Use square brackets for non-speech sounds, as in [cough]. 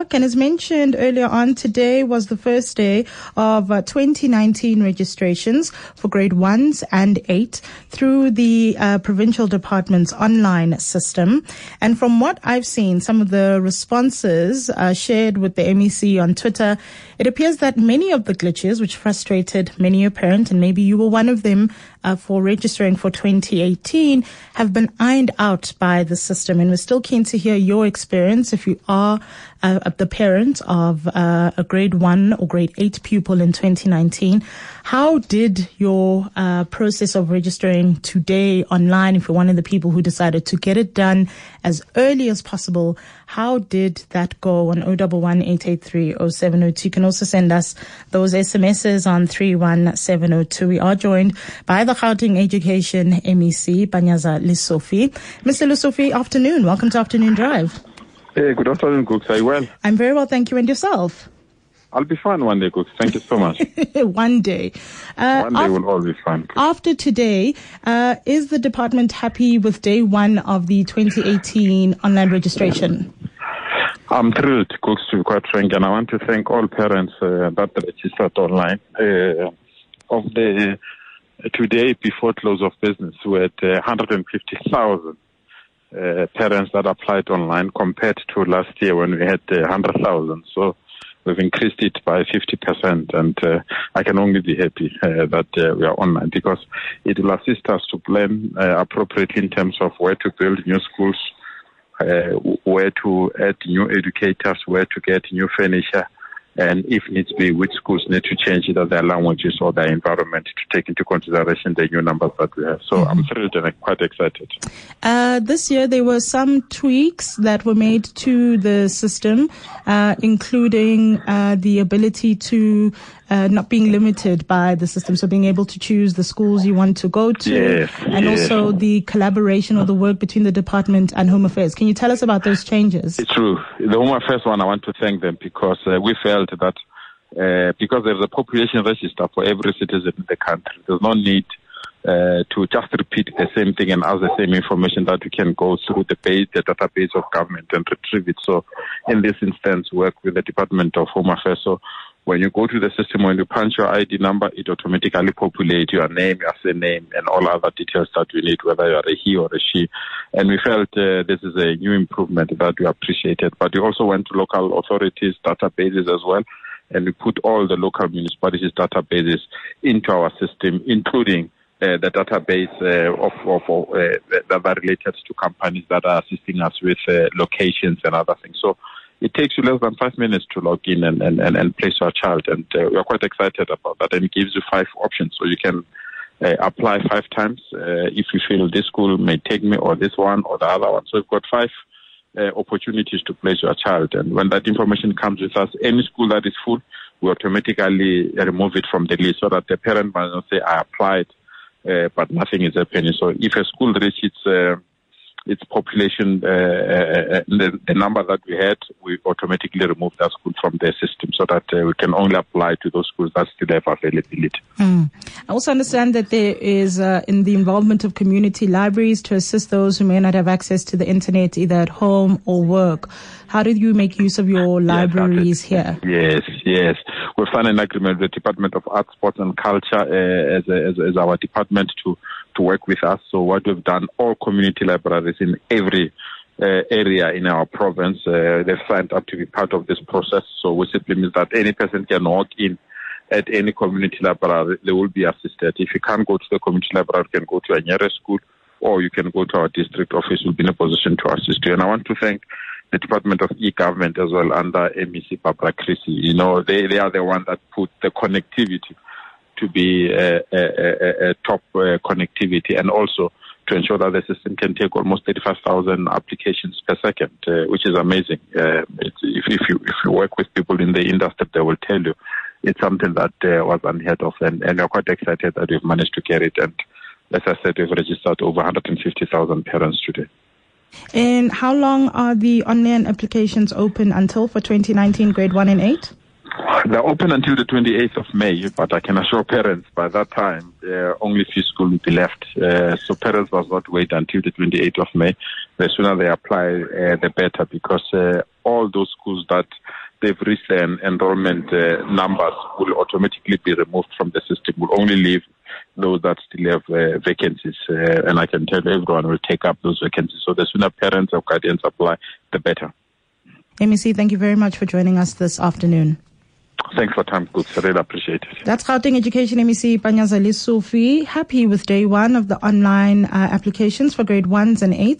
And as mentioned earlier on, today was the first day of uh, 2019 registrations for grade ones and eight through the uh, provincial department's online system. And from what I've seen, some of the responses uh, shared with the MEC on Twitter, it appears that many of the glitches, which frustrated many a parent, and maybe you were one of them uh, for registering for 2018, have been ironed out by the system. And we're still keen to hear your experience if you are uh, the parent of uh, a grade one or grade eight pupil in 2019. How did your uh, process of registering today online, if you're one of the people who decided to get it done as early as possible, how did that go on 011 0702? You can also send us those SMSs on 31702. We are joined by the Gauteng Education MEC, Panyaza Lesufi. Mr. Lesufi, afternoon. Welcome to Afternoon Drive. Hey, good afternoon, Cooks. Are you well? I'm very well, thank you. And yourself? I'll be fine one day, Cooks. Thank you so much. [laughs] one day. Uh, one day after, will all be fine. Cooks. After today, uh, is the department happy with day one of the 2018 online registration? I'm thrilled, Cooks, to be quite frank, and I want to thank all parents uh, that registered online. Uh, of the today, before close of business, we had uh, 150,000 uh, parents that applied online compared to last year when we had uh, 100,000. So we've increased it by 50%, and uh, I can only be happy uh, that uh, we are online because it will assist us to plan appropriately in terms of where to build new schools, where to add new educators, where to get new furniture and if needs be, which schools need to change either their languages or their environment to take into consideration the new numbers that we have. So mm-hmm. I'm thrilled and quite excited. Uh, this year, there were some tweaks that were made to the system, uh, including uh, the ability to uh, not being limited by the system, so being able to choose the schools you want to go to, yes, and yes. also the collaboration or the work between the department and Home Affairs. Can you tell us about those changes? It's true. The Home Affairs one, I want to thank them because uh, we felt that uh, because there's a population register for every citizen in the country, there's no need uh, to just repeat the same thing and ask the same information that we can go through the base, the database of government and retrieve it. So in this instance, work with the Department of Home Affairs. So when you go to the system, when you punch your ID number, it automatically populates your name, your surname, and all other details that we need, whether you are a he or a she. And we felt uh, this is a new improvement that we appreciated. But we also went to local authorities' databases as well, and we put all the local municipalities' databases into our system, including uh, the database uh, of, of uh, that are related to companies that are assisting us with uh, locations and other things. So it takes you less than five minutes to log in and, and, and, and place your child. And uh, we're quite excited about that. And it gives you five options. So you can uh, apply five times uh, if you feel this school may take me or this one or the other one. So you've got five uh, opportunities to place your child. And when that information comes with us, any school that is full, we automatically remove it from the list so that the parent might not say, I applied, uh, but nothing is happening. So if a school reaches uh, its population, uh, uh, the, the, number that we had, we automatically remove that school from the system so that uh, we can only apply to those schools that still have availability. Mm. I also understand that there is uh, in the involvement of community libraries to assist those who may not have access to the internet either at home or work. How did you make use of your libraries yes, here? Yes, yes. We signed an agreement with the Department of Arts, Sports and Culture uh, as, a, as, as our department to to work with us. So what we've done, all community libraries in every uh, area in our province, uh, they've signed up to be part of this process. So which simply means that any person can walk in at any community library, they will be assisted. If you can't go to the community library, you can go to a nearest school or you can go to our district office. We'll be in a position to assist you. And I want to thank the Department of E-Government as well under MEC Barbara Creecy. You know, they, they are the one that put the connectivity to be a, a, a top uh, connectivity and also to ensure that the system can take almost 35,000 applications per second, uh, which is amazing. Uh, if, if, you if you work with people in the industry, they will tell you it's something that uh, was unheard of, and, and we're quite excited that we've managed to get it. And as I said, we've registered over 150,000 parents today. And how long are the online applications open until for 2019 grade 1 and 8? They're open until the 28th of May, but I can assure parents by that time uh, only few schools will be left. Uh, so parents must not wait until the 28th of May. The sooner they apply, uh, the better, because uh, all those schools that they've reached their enrollment uh, numbers will automatically be removed from the system. Will only leave those that still have uh, vacancies, and I can tell everyone will take up those vacancies. So the sooner parents or guardians apply, the better. MEC, thank you very much for joining us this afternoon. Thanks for time, good. I really appreciate it. That's Gauteng Education MEC Panyaza Lesufi. Happy with day one of the online uh, applications for grade ones and eights.